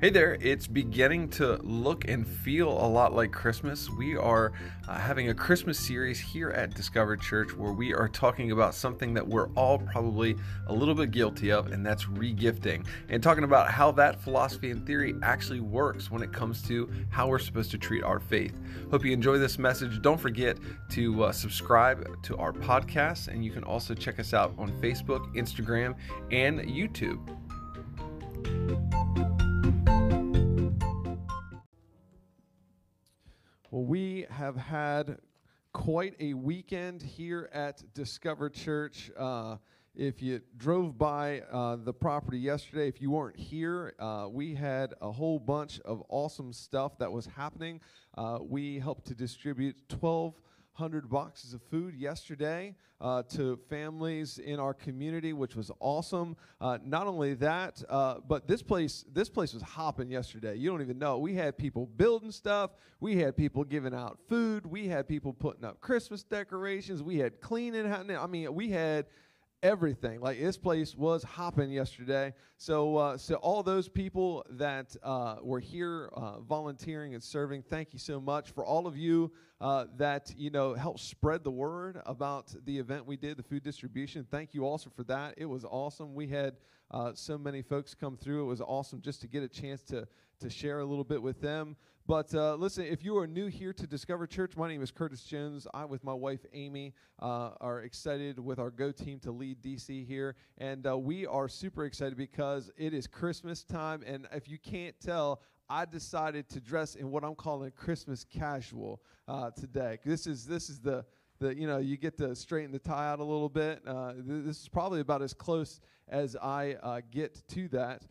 Hey there, it's beginning to look and feel a lot like Christmas. We are uh, having a Christmas series here at Discover Church where we are talking about something that we're all probably a little bit guilty of, and that's regifting, and talking about how that philosophy and theory actually works when it comes to how we're supposed to treat our faith. Hope you enjoy this message. Don't forget to uh, subscribe to our podcast, and you can also check us out on Facebook, Instagram, and YouTube. Well, we have had quite a weekend here at Discover Church. Uh, if you drove by uh, the property yesterday, if you weren't here, uh, we had a whole bunch of awesome stuff that was happening. Uh, we helped to distribute 12 100 boxes of food yesterday uh, to families in our community, which was awesome. Uh, not only that, uh, but this place this place was hopping yesterday. You don't even know. We had people building stuff. We had people giving out food. We had people putting up Christmas decorations. We had cleaning. I mean, we had everything. Like this place was hopping yesterday. So, uh, so all those people that uh, were here uh, volunteering and serving, thank you so much for all of you uh, that you know helped spread the word about the event we did, the food distribution. Thank you also for that. It was awesome. We had uh, so many folks come through. It was awesome just to get a chance to to share a little bit with them. But uh, listen, if you are new here to Discover Church, my name is Curtis Jones. I, with my wife Amy, uh, are excited with our Go team to lead DC here. And uh, we are super excited because it is Christmas time. And if you can't tell, I decided to dress in what I'm calling Christmas casual uh, today. This is, this is the, the, you know, you get to straighten the tie out a little bit. Uh, th- this is probably about as close as I uh, get to that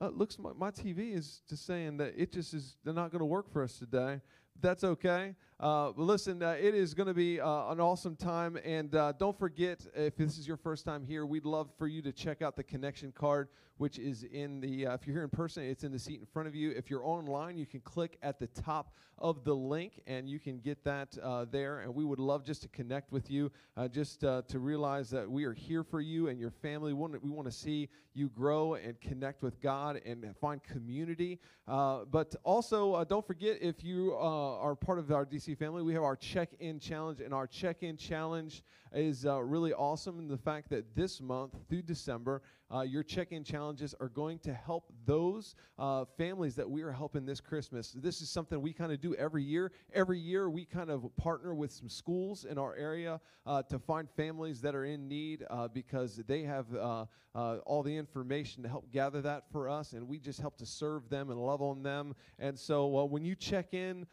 uh, looks my, my TV is just saying that it just is they're not going to work for us today. That's okay. Uh, listen, uh, it is going to be uh, an awesome time. And uh, don't forget, if this is your first time here, we'd love for you to check out the connection card, which is in the, uh, if you're here in person, it's in the seat in front of you. If you're online, you can click at the top of the link and you can get that uh, there. And we would love just to connect with you, just to realize that we are here for you and your family. We want, we want to see you grow and connect with God and find community. but also, don't forget, if you are part of our DC family. We have our check in challenge, and our check in challenge is uh, really awesome in the fact that this month through December, uh, your check in challenges are going to help those uh, families that we are helping this Christmas. This is something we kind of do every year. Every year, we kind of partner with some schools in our area uh, to find families that are in need uh, because they have uh, uh, all the information to help gather that for us, and we just help to serve them and love on them. And so when you check in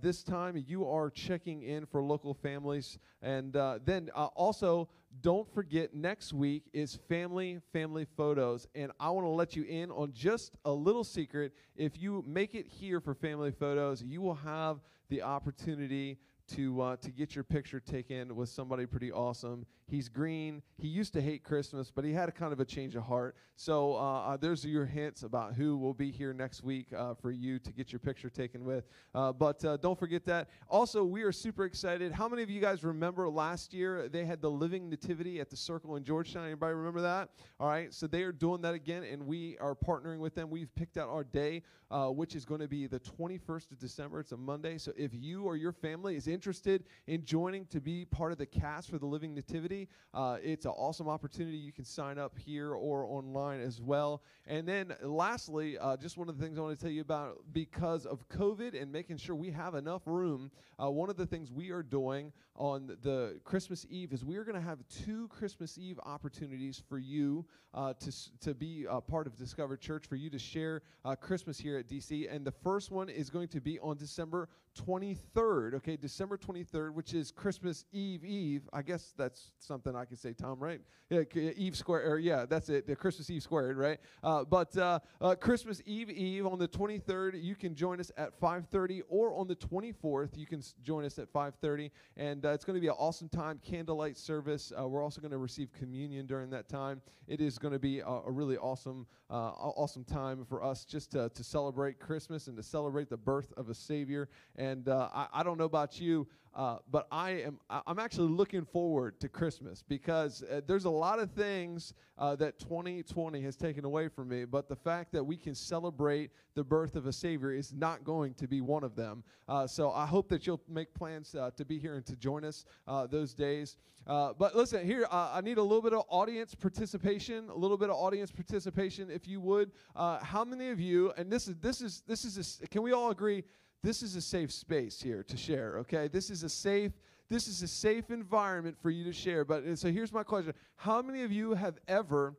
this time, you are checking in for local families. And then also, don't forget next week is family family photos and i want to let you in on just a little secret. If you make it here for family photos you will have the opportunity to uh, to get your picture taken with somebody pretty awesome. He's green. He used to hate Christmas, but he had a kind of a change of heart. So uh, uh, there's your hints about who will be here next week uh, for you to get your picture taken with. Uh, but uh, don't forget that. Also, we are super excited. How many of you guys remember last year they had the Living Nativity at the Circle in Georgetown? Anybody remember that? All right. So they are doing that again, and we are partnering with them. We've picked out our day, which is going to be the 21st of December. It's a Monday. So if you or your family is in interested in joining to be part of the cast for the Living Nativity, uh, it's an awesome opportunity. You can sign up here or online as well. And then, lastly, uh, just one of the things I want to tell you about because of COVID and making sure we have enough room. Uh, one of the things we are doing on the Christmas Eve is we are going to have two Christmas Eve opportunities for you uh, to to be a part of Discover Church, for you to share uh, Christmas here at DC. And the first one is going to be on December 23rd. Okay, December 23rd, which is Christmas Eve Eve. I guess that's something I could say, Tom, right? Yeah, Eve Square, yeah, that's it, the Christmas Eve squared, right? Uh, but uh, uh, Christmas Eve Eve on the 23rd, you can join us at 5:30, or on the 24th, you can s- join us at 5:30, and uh, it's going to be an awesome time, candlelight service. Uh, we're also going to receive communion during that time. It is going to be a, a, really awesome, uh, awesome time for us just to, to celebrate Christmas and to celebrate the birth of a Savior. And and uh, I, I don't know about you, uh, but I am I'm actually looking forward to Christmas because uh, there's a lot of things uh, that 2020 has taken away from me, but the fact that we can celebrate the birth of a Savior is not going to be one of them. Uh, so I hope that you'll make plans uh, to be here and to join us those days. but listen, here I need a little bit of audience participation, a little bit of audience participation, if you would. how many of you? And this is this is this is a, can we all agree? This is a safe space here to share, okay? This is a safe this is a safe environment for you to share. But so here's my question. How many of you have ever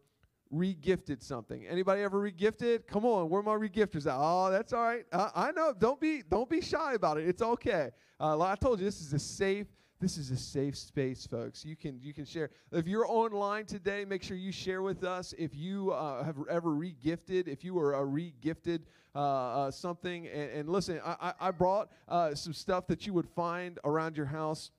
regifted something? Anybody ever regifted? Come on, where are my regifters at? Oh, that's all right. Uh, I know. Don't be don't be shy about it. It's okay. Uh, like I told you, this is a safe this is a safe space, folks. You can you can share. If you're online today, make sure you share with us. If you uh, have ever regifted, if you were a regifted uh, uh, something, and, and, listen, I, I brought uh, some stuff that you would find around your house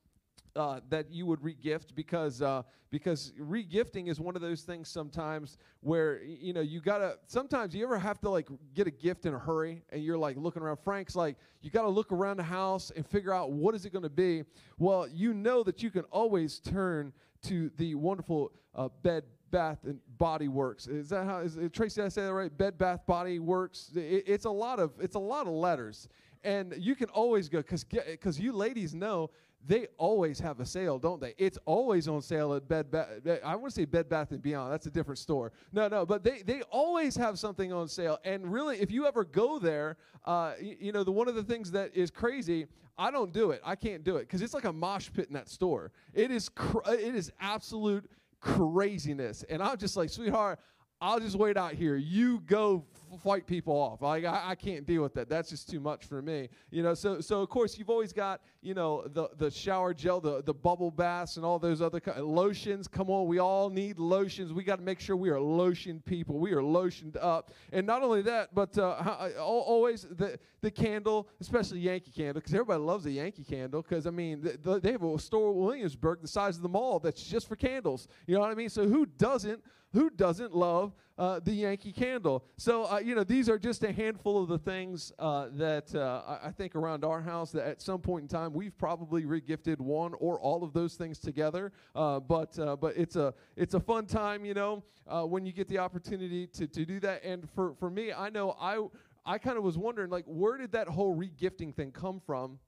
uh, that you would regift because uh, because regifting is one of those things sometimes where you know you gotta sometimes you ever have to like get a gift in a hurry and you're like looking around. Frank's like you gotta look around the house and figure out what is it to be. Well you know that you can always turn to the wonderful uh, bed bath and body works. Is that how is it, tracy did i say that right? Bed bath body works? It, it's a lot of it's a lot of letters. And you can always go because because you ladies know they always have a sale, don't they? It's always on sale at Bed Bath. I want to say Bed Bath and Beyond. That's a different store. No, no, but they they always have something on sale. And really, if you ever go there, uh, you, you know, the one of the things that is crazy. I don't do it. I can't do it because it's like a mosh pit in that store. It is cr- it is absolute craziness. And I'm just like, sweetheart, I'll just wait out here. You go fight people off. Like I, I, can't deal with that. That's just too much for me. You know. So so of course you've always got you know the the shower gel, the the bubble baths, and all those other co- lotions. Come on, we all need lotions. We got to make sure we are lotion people. We are lotioned up. And not only that, but uh, always the the candle, especially Yankee candle, because everybody loves a Yankee candle. Because I mean, the, the, they have a store in Williamsburg the size of the mall that's just for candles. You know what I mean? So who doesn't who doesn't love uh, the Yankee Candle? So, uh, you know, these are just a handful of the things uh, that uh, I, think around our house that at some point in time we've probably regifted one or all of those things together. Uh, but uh, but it's a it's a fun time, you know, when you get the opportunity to, to do that. And for, for me, I know I I kind of was wondering, like, where did that whole regifting thing come from?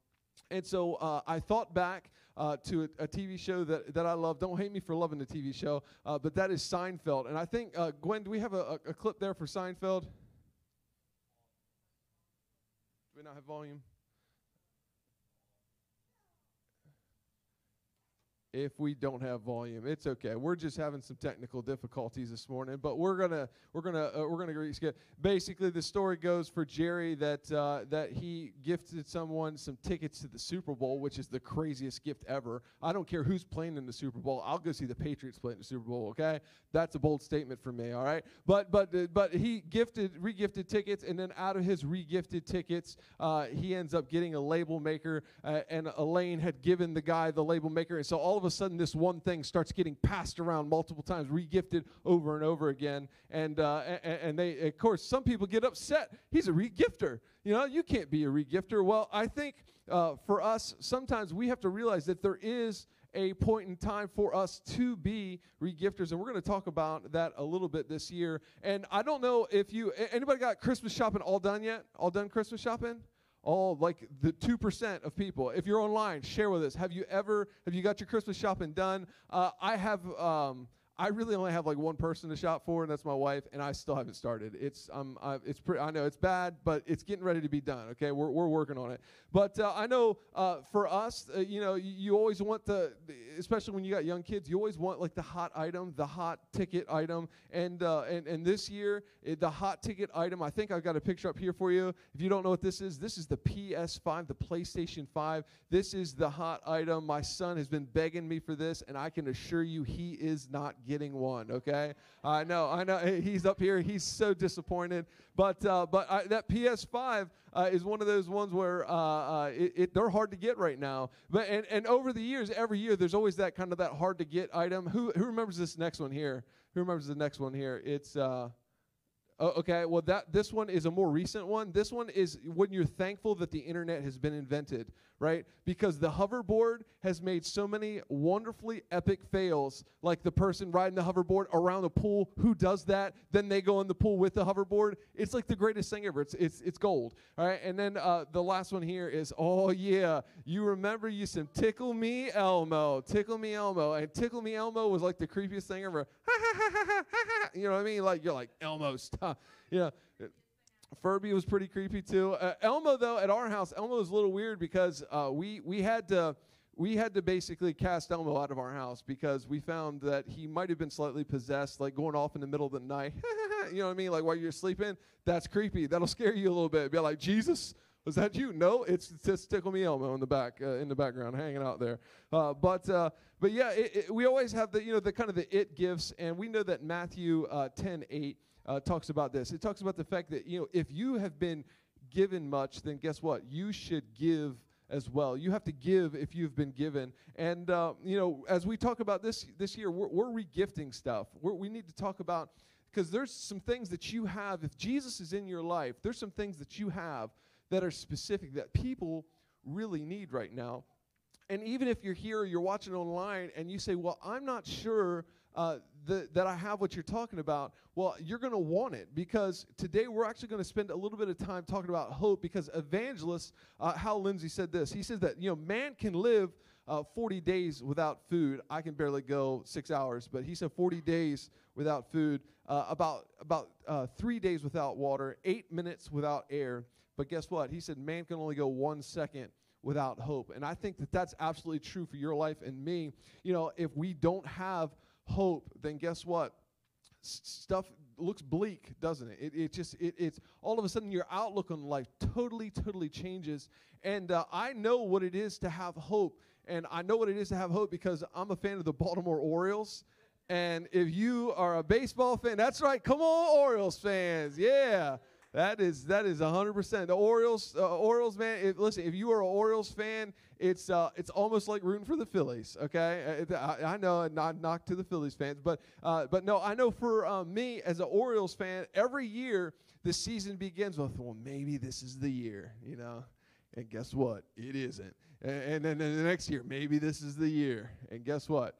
And so I thought back uh, to a, a, TV show that, that I love. Don't hate me for loving the TV show, uh, but that is Seinfeld. And I think, uh, Gwen, do we have a, a, clip there for Seinfeld? Do we not have volume? If we don't have volume. It's okay. We're just having some technical difficulties this morning, but we're gonna we're gonna uh, we're gonna reschedule. Basically, the story goes for Jerry that uh, that he gifted someone some tickets to the Super Bowl, which is the craziest gift ever. I don't care who's playing in the Super Bowl. I'll go see the Patriots play in the Super Bowl. Okay, that's a bold statement for me. All right, but but uh, but he gifted regifted tickets, and then out of his regifted tickets, uh, he ends up getting a label maker, uh, and Elaine had given the guy the label maker, and so all of a sudden this one thing starts getting passed around multiple times, regifted over and over again. And, uh, and, they, of course, some people get upset. He's a regifter. You know, you can't be a regifter. Well, I think uh, for us, sometimes we have to realize that there is a point in time for us to be regifters and we're going to talk about that a little bit this year and i don't know if you anybody got christmas shopping all done yet all done christmas shopping all like the 2% of people. If you're online share with us. Have you ever have you got your christmas shopping done? Uh, i have um, I really only have like one person to shop for, and that's my wife, and I still haven't started. It's um, I, it's pretty. I know it's bad, but it's getting ready to be done. Okay, we're we're working on it. But uh, I know uh, for us, uh, you know, you, you, always want the, especially when you got young kids, you always want like the hot item, the hot ticket item, and uh, and and this year it, the hot ticket item. I think I've got a picture up here for you. If you don't know what this is, this is the PS5, the PlayStation 5. This is the hot item. My son has been begging me for this, and I can assure you, he is not getting one. Okay, I know, I know. He's up here. He's so disappointed. But uh, but I, that PS5 uh, is one of those ones where uh, uh, it, it, they're hard to get right now. But and, and over the years, every year, there's always that kind of that hard to get item. Who who remembers this next one here? Who remembers the next one here? It's uh, Oh, okay. Well, that this one is a more recent one. This one is when you're thankful that the internet has been invented, right? Because the hoverboard has made so many wonderfully epic fails, like the person riding the hoverboard around the pool. Who does that? Then they go in the pool with the hoverboard. It's like the greatest thing ever. It's it's it's gold. All right. And then uh, the last one here is, oh yeah, you remember you said tickle me Elmo, tickle me Elmo, and tickle me Elmo was like the creepiest thing ever. you know what I mean? Like you're like Elmo stop. Furby was pretty creepy too. Uh, Elmo though at our house, Elmo was a little weird because uh, we we had to we had to basically cast Elmo out of our house because we found that he might have been slightly possessed, like going off in the middle of the night. you know what I mean? Like while you're sleeping, that's creepy. That'll scare you a little bit. Be like, Jesus, was that you? No, it's just Tickle Me Elmo in the back, uh, in the background, hanging out there. Uh, but uh, but yeah, it, it, we always have the you know the kind of the it gifts, and we know that Matthew uh, 10 8 uh, talks about this. It talks about the fact that you know if you have been given much, then guess what? You should give as well. You have to give if you've been given. And uh, you know, as we talk about this this year, we're, we're regifting stuff. We're, we need to talk about because there's some things that you have. If Jesus is in your life, there's some things that you have that are specific that people really need right now. And even if you're here or you're watching online and you say, Well, I'm not sure uh, the, that I have what you're talking about, well, you're going to want it because today we're actually going to spend a little bit of time talking about hope because evangelist uh, Hal Lindsey said this. He says that, you know, man can live uh, 40 days without food. I can barely go six hours, but he said 40 days without food, uh, about, about uh, three days without water, eight minutes without air. But guess what? He said man can only go one second without hope. And I think that that's absolutely true for your life and me. You know, if we don't have hope, then guess what? S- stuff looks bleak, doesn't it? It, it just, it, it's all of a sudden your outlook on life totally, totally changes. And uh, I know what it is to have hope. And I know what it is to have hope because I'm a fan of the Baltimore Orioles. And if you are a baseball fan, that's right. Come on, Orioles fans. Yeah. That is that is hundred percent. The Orioles, uh, Orioles, man. If, listen, if you are an Orioles fan, it's uh, it's almost like rooting for the Phillies. Okay, uh, I, I know, not knock to the Phillies fans, but uh, but no, I know for uh, me as an Orioles fan, every year the season begins with, well, maybe this is the year, you know, and guess what? It isn't. And, and then the next year, maybe this is the year, and guess what?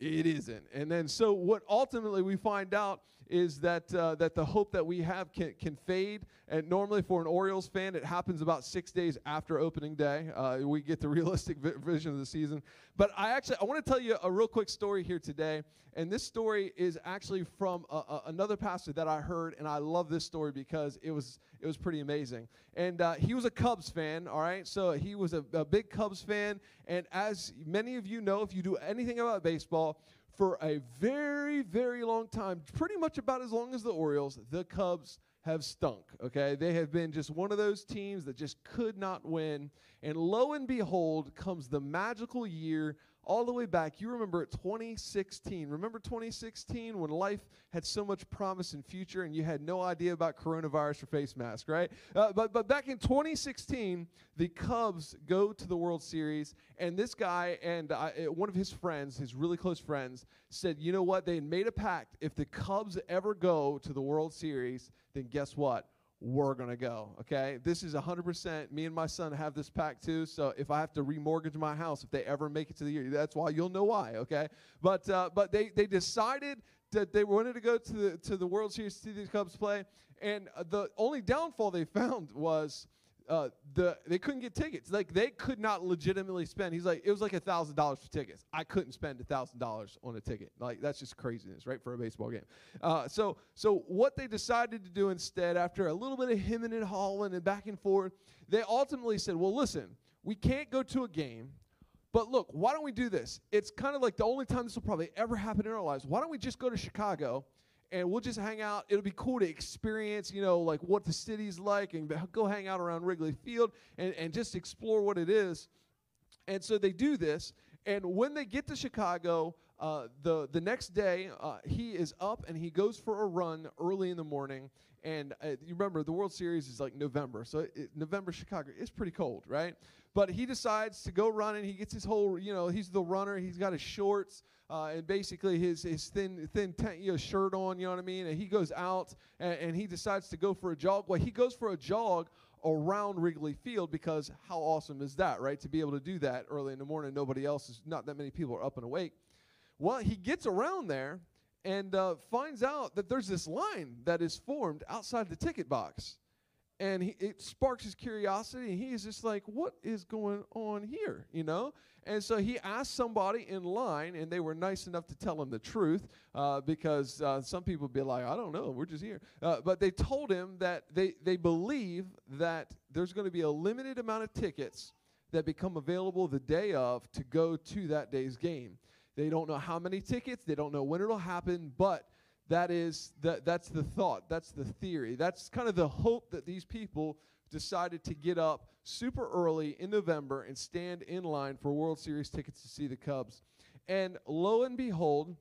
It isn't. And then so what ultimately we find out is that uh, that the hope that we have can, can fade. And normally for an Orioles fan, it happens about six days after opening day. Uh, we get the realistic vi- vision of the season. But I actually I want to tell you a real quick story here today. And this story is actually from a, a, another pastor that I heard, and I love this story because it was it was pretty amazing. And uh, he was a Cubs fan, all right. So he was a, a big Cubs fan. And as many of you know, if you do anything about baseball for a very, very long time, pretty much about as long as the Orioles, the Cubs have stunk. Okay, they have been just one of those teams that just could not win. And lo and behold, comes the magical year all the way back. You remember 2016. Remember 2016 when life had so much promise and future and you had no idea about coronavirus or face mask, right? Uh, but, but back in 2016, the Cubs go to the World Series, and this guy and uh, one of his friends, his really close friends, said, you know what? They had made a pact. If the Cubs ever go to the World Series, then guess what? We're going to go. Okay. This is 100%. Me and my son have this pack too. So if I have to remortgage my house, if they ever make it to the year, that's why you'll know why. Okay. But, uh, but they, they decided that they wanted to go to the, to the World Series to see the Cubs play. And the only downfall they found was uh, the they couldn't get tickets. Like they could not legitimately spend. He's like, it was like a thousand dollars for tickets. I couldn't spend a thousand dollars on a ticket. Like that's just craziness, right, for a baseball game. Uh, so so what they decided to do instead, after a little bit of hemming and hawing and back and forth, they ultimately said, well, listen, we can't go to a game. But look, why don't we do this? It's kind of like the only time this will probably ever happen in our lives. Why don't we just go to Chicago and we'll just hang out. It'll be cool to experience, you know, like what the city's like and go hang out around Wrigley Field and, and just explore what it is. And so they do this. And when they get to Chicago, uh, the the next day, uh, he is up and he goes for a run early in the morning. And uh, you remember the World Series is like November, so it, November Chicago is pretty cold, right? But he decides to go running. He gets his whole, you know, he's the runner. He's got his shorts uh, and basically his his thin thin tent, you know, shirt on. You know what I mean? And he goes out and, and he decides to go for a jog. Well, he goes for a jog around Wrigley Field because how awesome is that, right? To be able to do that early in the morning, nobody else is, not that many people are up and awake. Well, he gets around there and uh, finds out that there's this line that is formed outside the ticket box. And he, it sparks his curiosity, and he's just like, What is going on here? You know? And so he asked somebody in line, and they were nice enough to tell him the truth uh, because uh, some people be like, I don't know, we're just here. Uh, but they told him that they, they believe that there's going to be a limited amount of tickets that become available the day of to go to that day's game. They don't know how many tickets, they don't know when it'll happen, but that is the, that's the thought, that's the theory. That's kind of the hope that these people decided to get up super early in November and stand in line for World Series tickets to see the Cubs. And lo and behold,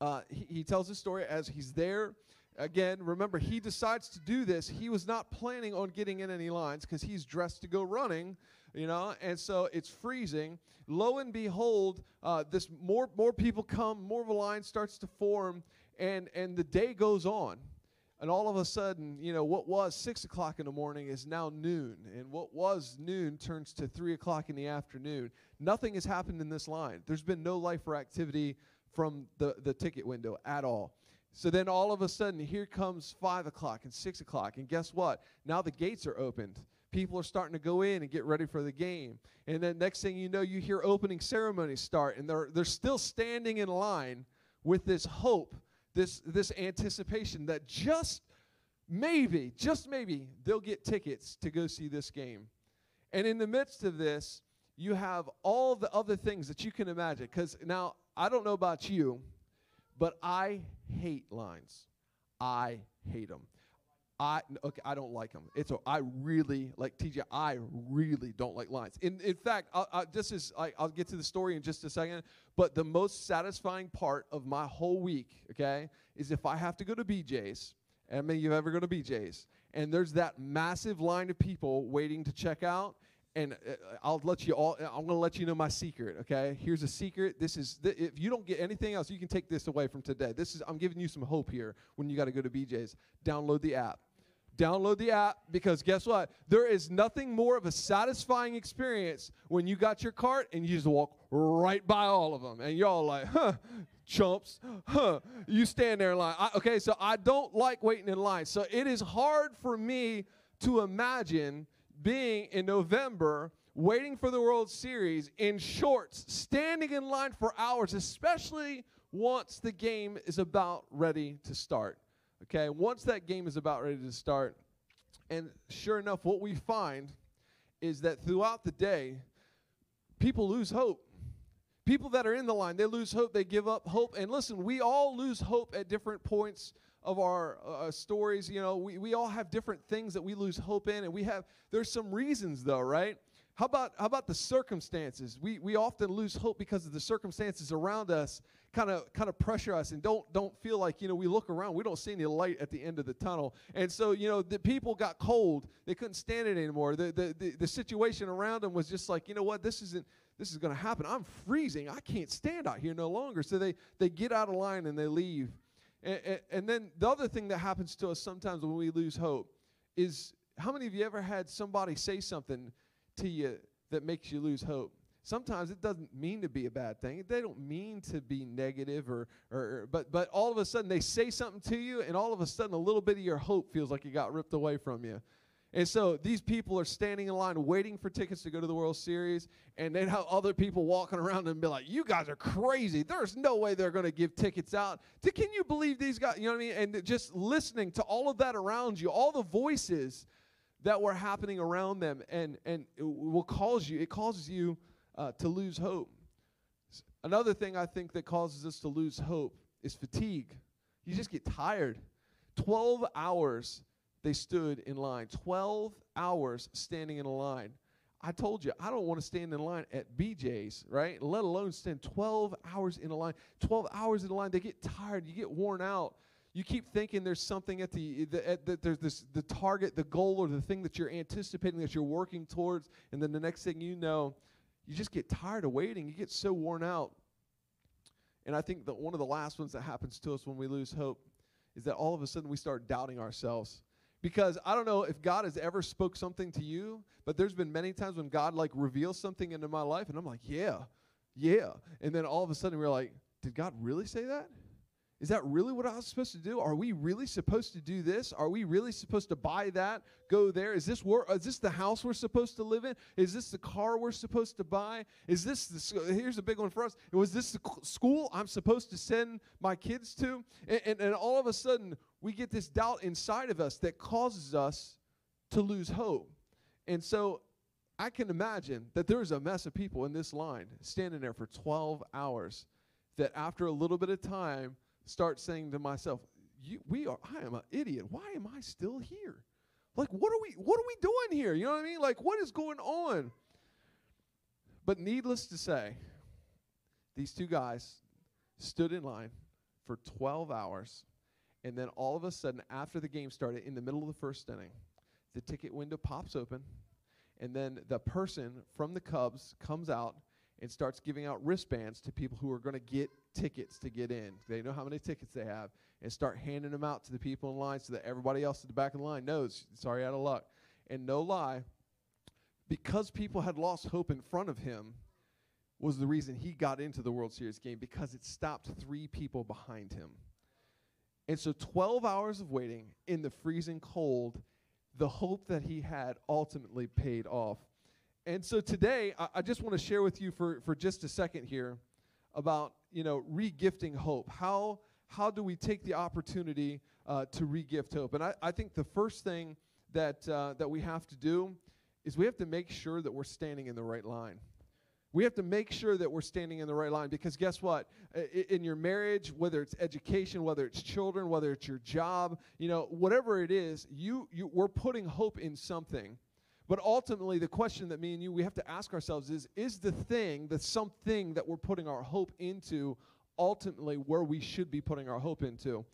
uh, he, he tells his story as he's there. Again, remember, he decides to do this. He was not planning on getting in any lines because he's dressed to go running, you know, and so it's freezing. Lo and behold, uh, this more more people come, more of a line starts to form, and and the day goes on. And all of a sudden, you know, what was six o'clock in the morning is now noon. And what was noon turns to three o'clock in the afternoon. Nothing has happened in this line. There's been no life or activity from the, the ticket window at all. So then all of a sudden, here comes five o'clock and six o'clock. And guess what? Now the gates are opened. People are starting to go in and get ready for the game. And then next thing you know, you hear opening ceremonies start, and they're, they're still standing in line with this hope this, this anticipation that just maybe, just maybe, they'll get tickets to go see this game. And in the midst of this, you have all the other things that you can imagine. Because now, I don't know about you, but I hate lines. I hate them. I okay, I don't like them. It's a, I really like TJ. I really don't like lines. In in fact, I'll, I, this is I, I'll get to the story in just a second. But the most satisfying part of my whole week, okay, is if I have to go to BJ's. And I mean, you've ever go to BJ's, and there's that massive line of people waiting to check out, and uh, I'll let you all. I'm going to let you know my secret. Okay, here's a secret. This is th- if you don't get anything else, you can take this away from today. This is I'm giving you some hope here when you got to go to BJ's. Download the app. Download the app because guess what? There is nothing more of a satisfying experience when you got your cart and you just walk right by all of them, and you're all like, huh. Chumps, huh? You stand there. I, okay, so I don't like waiting in line. So it is hard for me to imagine being in November waiting for the World Series in shorts, standing in line for hours, especially once the game is about ready to start. Okay, once that game is about ready to start, and sure enough, what we find is that throughout the day, people lose hope. People that are in the line, they lose hope, they give up hope. And listen, we all lose hope at different points of our uh, stories. You know, we, we all have different things that we lose hope in, and we have, there's some reasons though, right? How about, how about the circumstances? We, we often lose hope because of the circumstances around us kind of kind of pressure us and don't don't feel like you know we look around we don't see any light at the end of the tunnel and so you know the people got cold they couldn't stand it anymore the the the, the situation around them was just like you know what this isn't this is going to happen i'm freezing i can't stand out here no longer so they they get out of line and they leave and, and then the other thing that happens to us sometimes when we lose hope is how many of you ever had somebody say something to you that makes you lose hope. Sometimes it doesn't mean to be a bad thing. They don't mean to be negative or, or but but all of a sudden they say something to you and all of a sudden a little bit of your hope feels like it got ripped away from you. And so these people are standing in line waiting for tickets to go to the World Series, and then have other people walking around and be like, "You guys are crazy. There's no way they're going to give tickets out." To, can you believe these guys? You know what I mean? And just listening to all of that around you, all the voices that were happening around them and and it will cause you it causes you uh, to lose hope another thing i think that causes us to lose hope is fatigue you just get tired 12 hours they stood in line 12 hours standing in a line I told you, I don't want to stand in line at BJ's, right? Let alone stand 12 hours in a line. 12 hours in a line, they get tired, you get worn out. You keep thinking there's something at the, the at the, there's this the target, the goal, or the thing that you're anticipating that you're working towards, and then the next thing you know, you just get tired of waiting. You get so worn out. And I think that one of the last ones that happens to us when we lose hope is that all of a sudden we start doubting ourselves because I don't know if God has ever spoke something to you, but there's been many times when God like reveals something into my life and I'm like, yeah, yeah. And then all of a sudden we're like, did God really say that? Is that really what I was supposed to do? Are we really supposed to do this? Are we really supposed to buy that, go there? Is this wor- is this the house we're supposed to live in? Is this the car we're supposed to buy? Is this the here's a big one for us. Was this the school I'm supposed to send my kids to? And, and, and all of a sudden we get this doubt inside of us that causes us to lose hope. And so I can imagine that there's a mess of people in this line standing there for 12 hours that after a little bit of time start saying to myself, we are I am an idiot. Why am I still here? Like what are we what are we doing here? You know what I mean? Like what is going on? But needless to say, these two guys stood in line for 12 hours and then all of a sudden after the game started in the middle of the first inning, the ticket window pops open and then the person from the Cubs comes out and starts giving out wristbands to people who are going to get tickets to get in. They know how many tickets they have and start handing them out to the people in line so that everybody else at the back of the line knows, sorry, out of luck. And no lie, because people had lost hope in front of him, was the reason he got into the World Series game because it stopped three people behind him. And so 12 hours of waiting in the freezing cold, the hope that he had ultimately paid off. And so today, I, I just want to share with you for, for just a second here about, you know, regifting hope. How, how do we take the opportunity uh, to regift hope? And I, I think the first thing that, uh, that we have to do is we have to make sure that we're standing in the right line. We have to make sure that we're standing in the right line because guess what? In your marriage, whether it's education, whether it's children, whether it's your job, you know, whatever it is, you, you we're putting hope in something. But ultimately, the question that me and you we have to ask ourselves is is the thing, the something that we're putting our hope into, ultimately where we should be putting our hope into?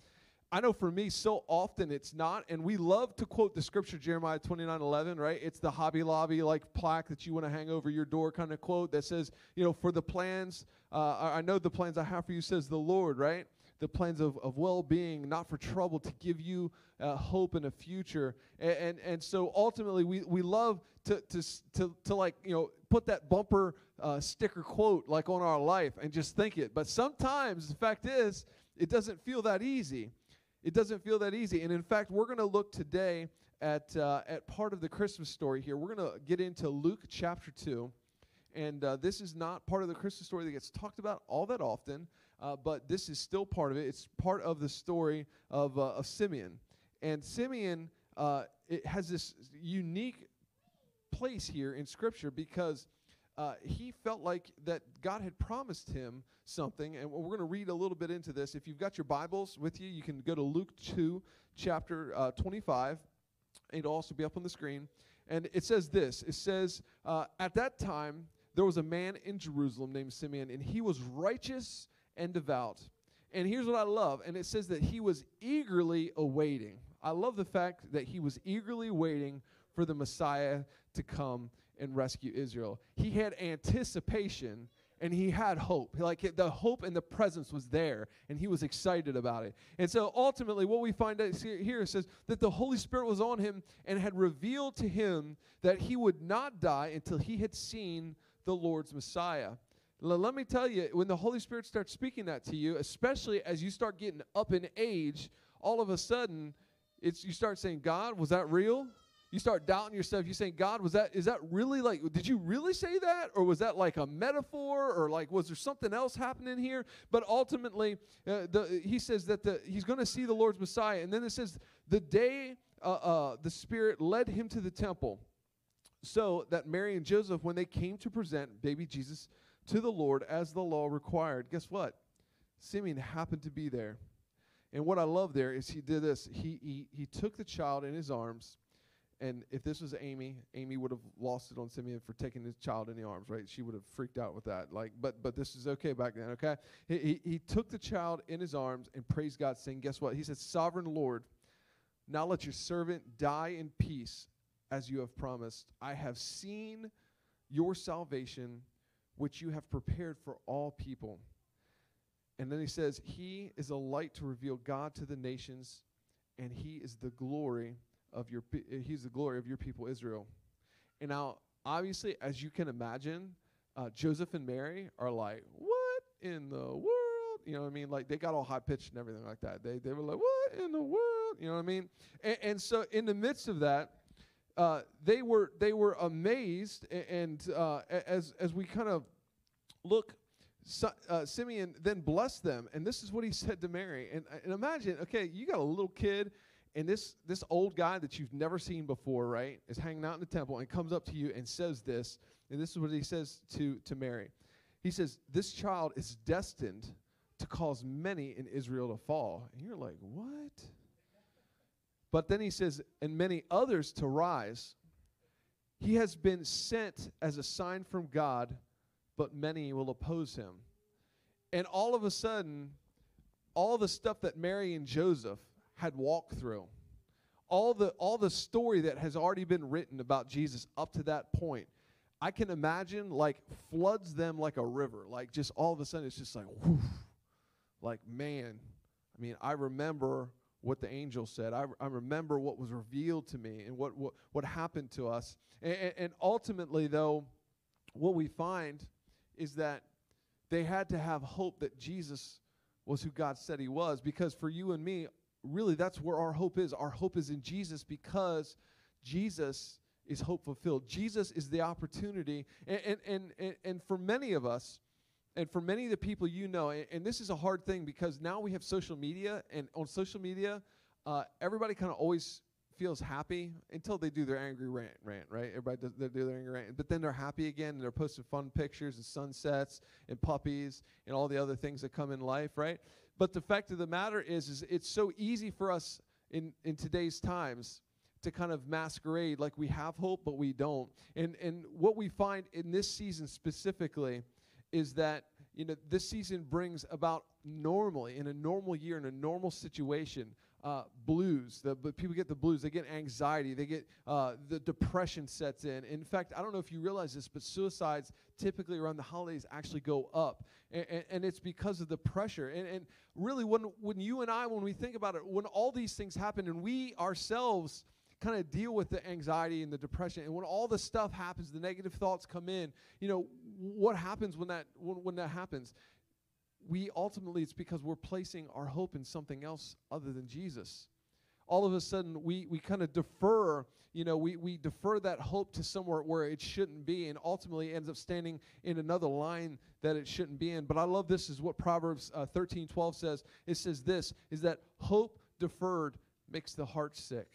I know for me, so often it's not. And we love to quote the scripture, Jeremiah 29 11, right? It's the Hobby Lobby like plaque that you want to hang over your door kind of quote that says, you know, for the plans, uh, I know the plans I have for you, says the Lord, right? The plans of, of well-being not for trouble to give you uh, hope and a future. And, and, and so ultimately we, we love to, to, to, to like you know put that bumper uh, sticker quote like on our life and just think it. But sometimes the fact is it doesn't feel that easy. It doesn't feel that easy. And in fact we're going to look today at, uh, at part of the christmas story here. We're going to get into luke chapter 2 and uh, this is not part of the christmas story that gets talked about all that often uh, but this is still part of it. It's part of the story of, uh, of Simeon. And Simeon uh, it has this unique place here in Scripture because uh, he felt like that God had promised him something. And we're going to read a little bit into this. If you've got your Bibles with you, you can go to Luke 2, chapter uh, 25. It'll also be up on the screen. And it says this It says, uh, At that time, there was a man in Jerusalem named Simeon, and he was righteous and devout. And here's what I love, and it says that he was eagerly awaiting. I love the fact that he was eagerly waiting for the Messiah to come and rescue Israel. He had anticipation and he had hope. Like the hope and the presence was there, and he was excited about it. And so ultimately, what we find here says that the Holy Spirit was on him and had revealed to him that he would not die until he had seen the Lord's Messiah. Let me tell you, when the Holy Spirit starts speaking that to you, especially as you start getting up in age, all of a sudden, it's you start saying, "God, was that real?" You start doubting yourself. You saying, "God, was that is that really like? Did you really say that, or was that like a metaphor, or like was there something else happening here?" But ultimately, uh, the, he says that the, he's going to see the Lord's Messiah, and then it says the day uh, uh, the Spirit led him to the temple, so that Mary and Joseph, when they came to present baby Jesus to the Lord as the law required. Guess what? Simeon happened to be there. And what I love there is he did this. He, he, he took the child in his arms and if this was Amy, Amy would have lost it on Simeon for taking his child in the arms, right? She would have freaked out with that. Like, but but this is okay back then, okay? He, he, he took the child in his arms and praised God, saying, Guess what? He said, Sovereign Lord, now let your servant die in peace as you have promised. I have seen your salvation, which you have prepared for all people. And then he says, He is a light to reveal God to the nations, and He is the glory of your uh, He's the glory of your people Israel. And now, obviously, as you can imagine, uh, Joseph and Mary are like, What in the world? You know what I mean? Like they got all high pitched and everything like that. They they were like, What in the world? You know what I mean? And, and so in the midst of that, uh, they were they were amazed, and uh, as as we kind of look, so, uh, Simeon then blessed them, and this is what he said to Mary. And, and imagine, okay, you got a little kid, and this this old guy that you've never seen before, right, is hanging out in the temple and comes up to you and says this, and this is what he says to to Mary. He says, "This child is destined to cause many in Israel to fall." And you're like, "What?" But then he says, and many others to rise. He has been sent as a sign from God, but many will oppose him. And all of a sudden, all the stuff that Mary and Joseph had walked through, all the all the story that has already been written about Jesus up to that point, I can imagine like floods them like a river. Like just all of a sudden it's just like whew, like man. I mean, I remember what the angel said. I, I remember what was revealed to me and what, what, what happened to us. And, and- ultimately, though, what we find is that they had to have hope that Jesus was who God said he was. Because for you and me, really, that's where our hope is. Our hope is in Jesus because Jesus is hope fulfilled. Jesus is the opportunity. And, and, and, and for many of us, and for many of the people you know, and, and this is a hard thing because now we have social media, and on social media, uh, everybody kind of always feels happy until they do their angry rant, rant right? Everybody does they do their angry rant, but then they're happy again, and they're posting fun pictures and sunsets and puppies and all the other things that come in life, right? But the fact of the matter is, is it's so easy for us in in today's times to kind of masquerade like we have hope, but we don't. And and what we find in this season specifically is that you know this season brings about normally in a normal year in a normal situation uh, blues. The but people get the blues. They get anxiety. They get uh, the depression sets in. In fact i don't know if you realize this but suicides typically around the holidays actually go up. And, and, and it's because of the pressure. And, and really when when you and i when we think about it when all these things happen and we ourselves kind of deal with the anxiety and the depression and when all the stuff happens the negative thoughts come in you know what happens when that when, when that happens? We ultimately it's because we're placing our hope in something else other than jesus. All of a sudden we, we kind of defer you know we, we defer that hope to somewhere where it shouldn't be and ultimately ends up standing in another line that it shouldn't be in. But i love this is what proverbs uh, 13 12 says. It says this is that hope deferred makes the heart sick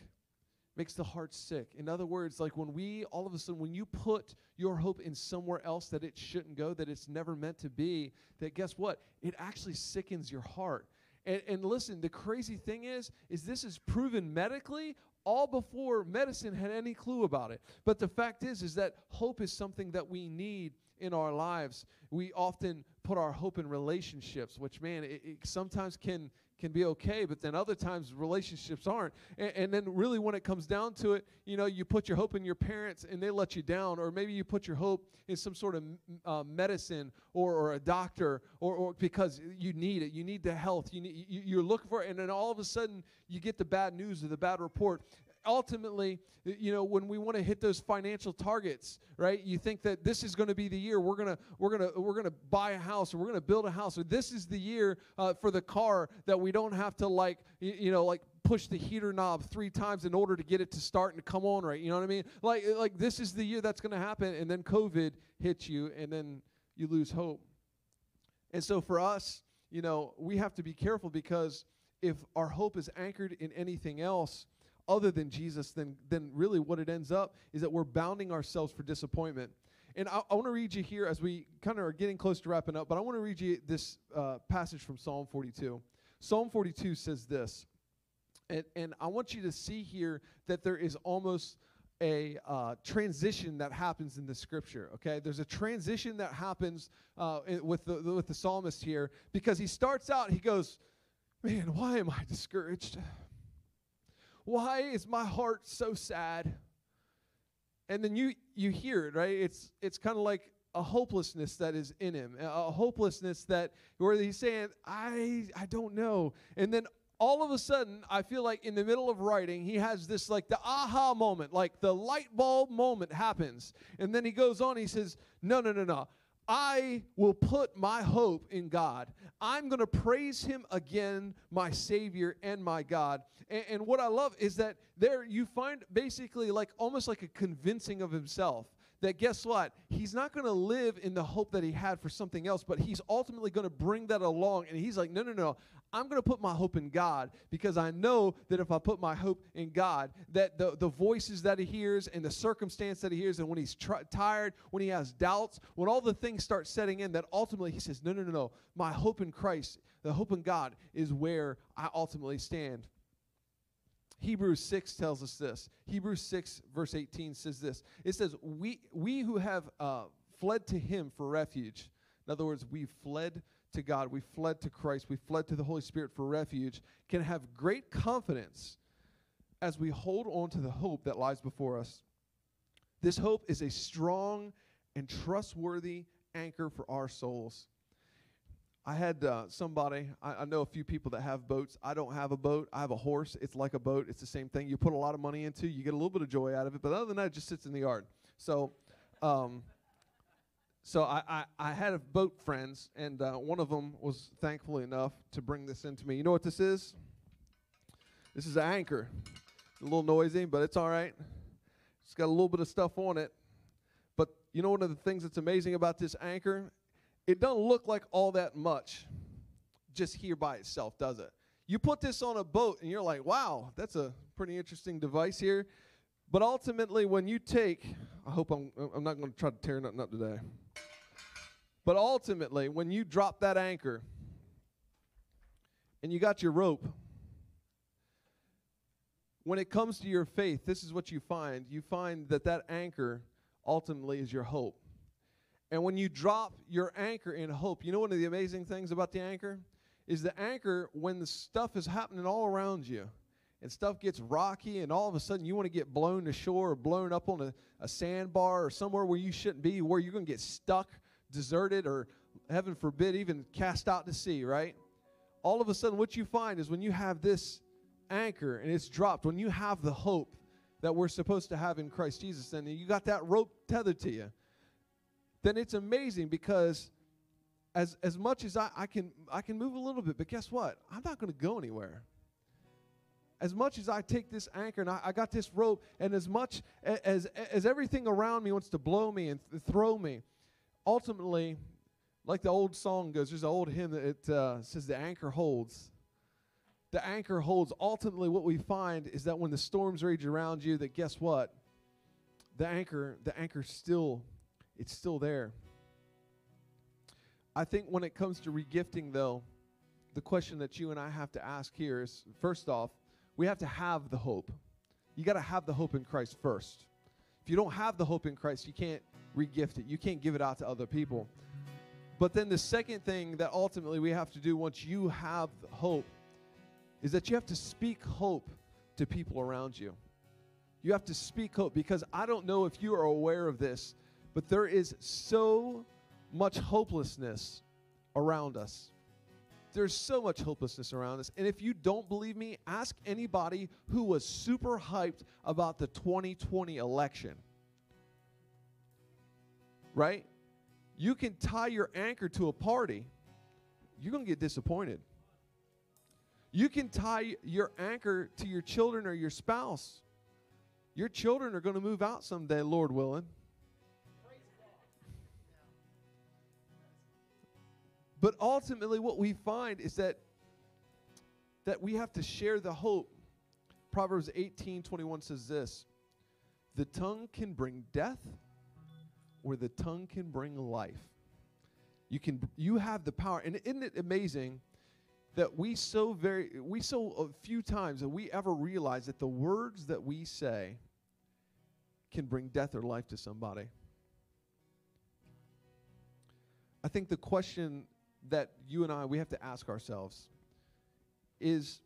makes the heart sick. In other words, like when we all of a sudden when you put your hope in somewhere else that it shouldn't go, that it's never meant to be, that guess what? It actually sickens your heart. And, and listen, the crazy thing is, is this is proven medically all before medicine had any clue about it. But the fact is, is that hope is something that we need in our lives. We often put our hope in relationships, which man, it, it sometimes can can be okay, but then other times relationships aren't. And, and then really when it comes down to it, you know, you put your hope in your parents and they let you down, or maybe you put your hope in some sort of uh, medicine or, or a doctor, or, or because you need it, you need the health, you need, you, you're looking for it, and then all of a sudden you get the bad news or the bad report ultimately, you know, when we want to hit those financial targets, right? You think that this is going to be the year we're gonna we're gonna we're gonna buy a house or we're gonna build a house or this is the year uh, for the car that we don't have to like you, you know like push the heater knob three times in order to get it to start and to come on right. You know what I mean? Like like this is the year that's going to happen, and then COVID hits you, and then you lose hope. And so for us, you know, we have to be careful because if our hope is anchored in anything else other than Jesus, then then really what it ends up is that we're bounding ourselves for disappointment. And I, I want to read you here as we kind of are getting close to wrapping up, but I want to read you this uh, passage from Psalm 42. Psalm 42 says this, and, and I want you to see here that there is almost a uh, transition that happens in the scripture. Okay, there's a transition that happens uh, with the with the psalmist here because he starts out. He goes, "Man, why am I discouraged? Why is my heart so sad?" And then you you hear it right. It's it's kind of like a hopelessness that is in him, a hopelessness that where he's saying, "I I don't know," and then all of a sudden, I feel like in the middle of writing, he has this like the aha moment, like the light bulb moment happens. And then he goes on, he says, No, no, no, no. I will put my hope in God. I'm going to praise him again, my Savior and my God. And, and, what I love is that there you find basically like almost like a convincing of himself that guess what? He's not going to live in the hope that he had for something else, but he's ultimately going to bring that along. And he's like, no, no, no. I'm going to put my hope in God because I know that if I put my hope in God, that the, the voices that he hears and the circumstance that he hears, and when he's tr- tired, when he has doubts, when all the things start setting in, that ultimately he says, No, no, no, no. My hope in Christ, the hope in God is where I ultimately stand. Hebrews 6 tells us this. Hebrews 6, verse 18 says this. It says, We, we who have uh, fled to him for refuge, in other words, we've fled to God, we fled to Christ, we fled to the Holy Spirit for refuge, can have great confidence as we hold on to the hope that lies before us. This hope is a strong and trustworthy anchor for our souls. I had uh, somebody, I, I, know a few people that have boats. I don't have a boat. I have a horse. It's like a boat. It's the same thing. You put a lot of money into, you get a little bit of joy out of it, but other than that, it just sits in the yard. So, um, so I, I, I, had a boat friends, and uh, one of them was thankful enough to bring this into me. You know what this is? This is an anchor. A little noisy, but it's all right. It's got a little bit of stuff on it. But you know one of the things that's amazing about this anchor? It doesn't look like all that much just here by itself, does it? You put this on a boat, and you're like, wow, that's a pretty interesting device here. But ultimately, when you take, I hope I'm, I'm not going to try to tear nothing up today. But ultimately, when you drop that anchor and you got your rope, when it comes to your faith, this is what you find. You find that that anchor ultimately is your hope. And when you drop your anchor in hope, you know one of the amazing things about the anchor? Is the anchor when the stuff is happening all around you and stuff gets rocky and all of a sudden you want to get blown to shore or blown up on a, a sandbar or somewhere where you shouldn't be, where you're going to get stuck deserted or, heaven forbid, even cast out to sea, right? All of a sudden, what you find is when you have this anchor and it's dropped, when you have the hope that we're supposed to have in Christ Jesus, and you got that rope tethered to you, then it's amazing because as as much as I, I can I can move a little bit, but guess what? I'm not going to go anywhere. As much as I take this anchor and I, I, got this rope, and as much as as everything around me wants to blow me and th- throw me, ultimately, like the old song goes, there's an old hymn that it uh, says, The anchor holds. The anchor holds. Ultimately, what we find is that when the storms rage around you, that guess what? The anchor, the anchor still, it's still there. I think when it comes to regifting, though, the question that you and I have to ask here is first off, we have to have the hope. You got to have the hope in Christ first. If you don't have the hope in Christ, you can't regift it. You can't give it out to other people. But then the second thing that ultimately we have to do once you have hope is that you have to speak hope to people around you. You have to speak hope because I don't know if you are aware of this, but there is so much hopelessness around us. There's so much hopelessness around us. And if you don't believe me, ask anybody who was super hyped about the 2020 election right? You can tie your anchor to a party, you're going to get disappointed. You can tie your anchor to your children or your spouse. Your children are going to move out someday, Lord willing. But ultimately, what we find is that that we have to share the hope. Proverbs 18 21 says this The tongue can bring death, or the tongue can bring life. You can you have the power. And isn't it amazing that we so very we so few times that we ever realize that the words that we say can bring death or life to somebody. I think the question that you and I we have to ask ourselves is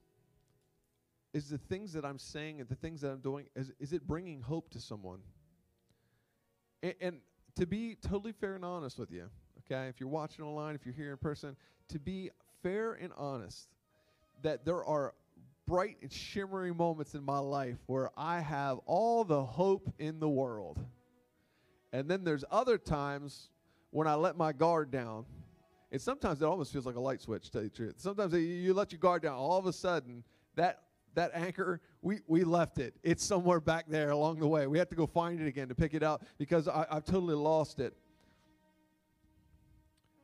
is the things that I'm saying and the things that I'm doing is is it bringing hope to someone? And, and to be totally fair and honest with you, okay? If you're watching online, if you're here in person, to be fair and honest that there are bright and shimmering moments in my life where I have all the hope in the world. And then there's other times when I let my guard down. And sometimes it almost feels like a light switch, to tell you the truth. Sometimes you let your guard down, all of a sudden, that that anchor, we, we left it. It's somewhere back there along the way. We have to go find it again to pick it up because I, I've totally lost it.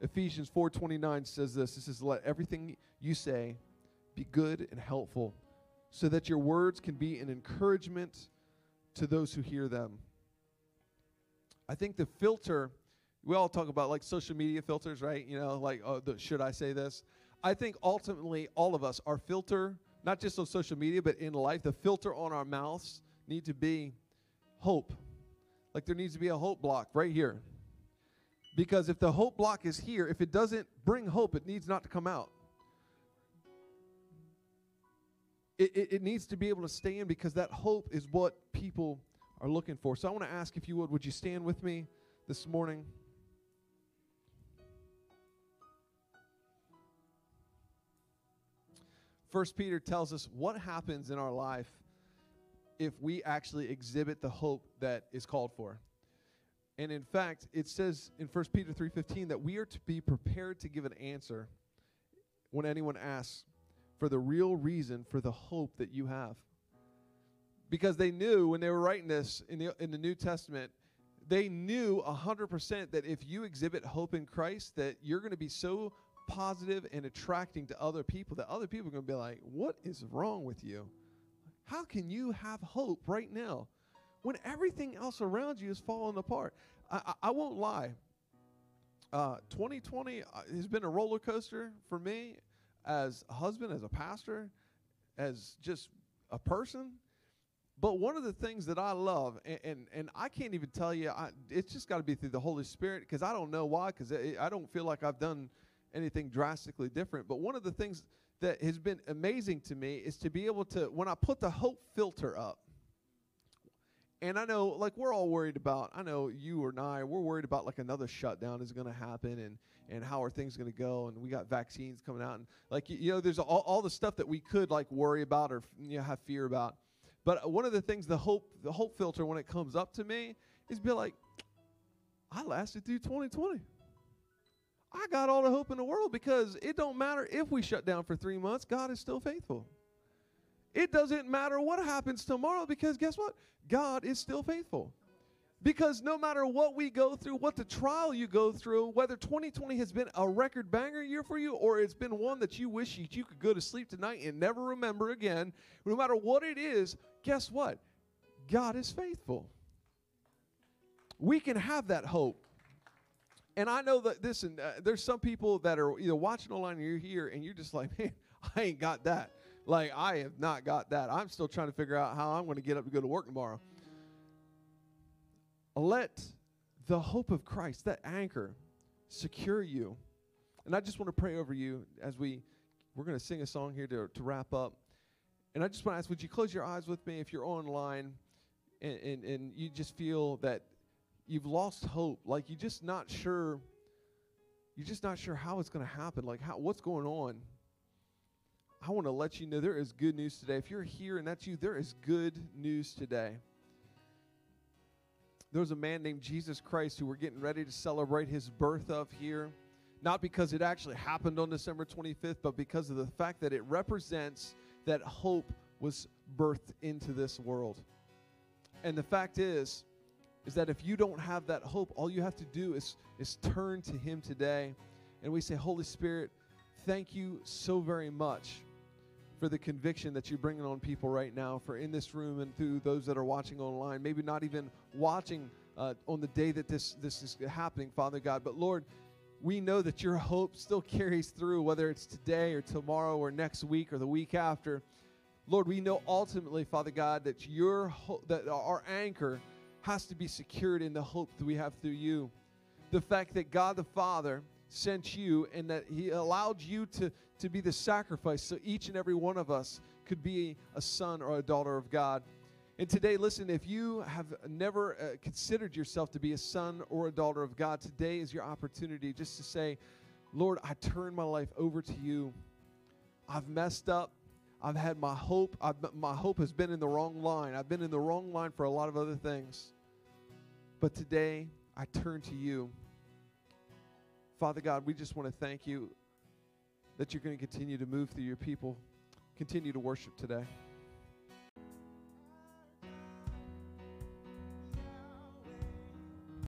Ephesians 4:29 says this. It says, "Let everything you say be good and helpful, so that your words can be an encouragement to those who hear them." I think the filter we all talk about like social media filters, right? You know, like, oh, the, should I say this? I think ultimately all of us, our filter, not just on social media, but in life, the filter on our mouths need to be hope. Like there needs to be a hope block right here. Because if the hope block is here, if it doesn't bring hope, it needs not to come out. It, it, it needs to be able to stay in because that hope is what people are looking for. So I want to ask if you would, would you stand with me this morning? First Peter tells us what happens in our life if we actually exhibit the hope that is called for. And in fact, it says in 1 Peter 3:15 that we are to be prepared to give an answer when anyone asks for the real reason for the hope that you have. Because they knew when they were writing this in the in the New Testament, they knew 100% that if you exhibit hope in Christ that you're going to be so positive and attracting to other people that other people are going to be like, What is wrong with you? How can you have hope right now when everything else around you is falling apart? I, I, I won't lie. Uh, 2020 uh, has been a roller coaster for me as a husband, as a pastor, as just a person. But one of the things that I love, and, and, and I can't even tell you, I, it's just got to be through the Holy Spirit because I don't know why, because I don't feel like I've done anything drastically different. But one of the things that has been amazing to me is to be able to, when I put the hope filter up, and I know, like, we're all worried about, I know you or I, we're worried about, like, another shutdown is going to happen and, and how are things going to go. And we got vaccines coming out. And, like, you, you know, there's all, all the stuff that we could, like, worry about or, you know, have fear about. But one of the things, the hope, the hope filter, when it comes up to me, is be like, I lasted through 2020. I got all the hope in the world because it don't matter if we shut down for three months, God is still faithful. It doesn't matter what happens tomorrow because guess what? God is still faithful. Because no matter what we go through, what the trial you go through, whether 2020 has been a record banger year for you or it's been one that you wish you, you could go to sleep tonight and never remember again, no matter what it is, guess what? God is faithful. We can have that hope and I know that this, and uh, there's some people that are either watching online or you're here, and you're just like, man, I ain't got that. Like I have not got that. I'm still trying to figure out how I'm going to get up to go to work tomorrow. Let the hope of Christ, that anchor, secure you. And I just want to pray over you as we we're going to sing a song here to, to wrap up. And I just want to ask, would you close your eyes with me if you're online and, and, and you just feel that you've lost hope. Like you're just not sure. You're just not sure how it's going to happen. Like how what's going on. I want to let you know there is good news today. If you're here and that's you, there is good news today. There was a man named Jesus Christ who we're getting ready to celebrate his birth of here. Not because it actually happened on December 25th, but because of the fact that it represents that hope was birthed into this world. And the fact is, is that if you don't have that hope, all you have to do is, is turn to Him today. And we say, Holy Spirit, thank you so very much for the conviction that you're bringing on people right now, for in this room and through those that are watching online, maybe not even watching uh, on the day that this, this is happening, Father God. But Lord, we know that your hope still carries through, whether it's today or tomorrow or next week or the week after. Lord, we know ultimately, Father God, that your ho- that our anchor has to be secured in the hope that we have through you. The fact that God the Father sent you and that He allowed you to, to be the sacrifice so each and every one of us could be a son or a daughter of God. And today, listen, if you have never uh, considered yourself to be a son or a daughter of God, today is your opportunity just to say, Lord, I turn my life over to you. I've messed up. I've had my hope. I've, my hope has been in the wrong line. I've been in the wrong line for a lot of other things. But today, I turn to you. Father God, we just want to thank you that you're going to continue to move through your people. Continue to worship today.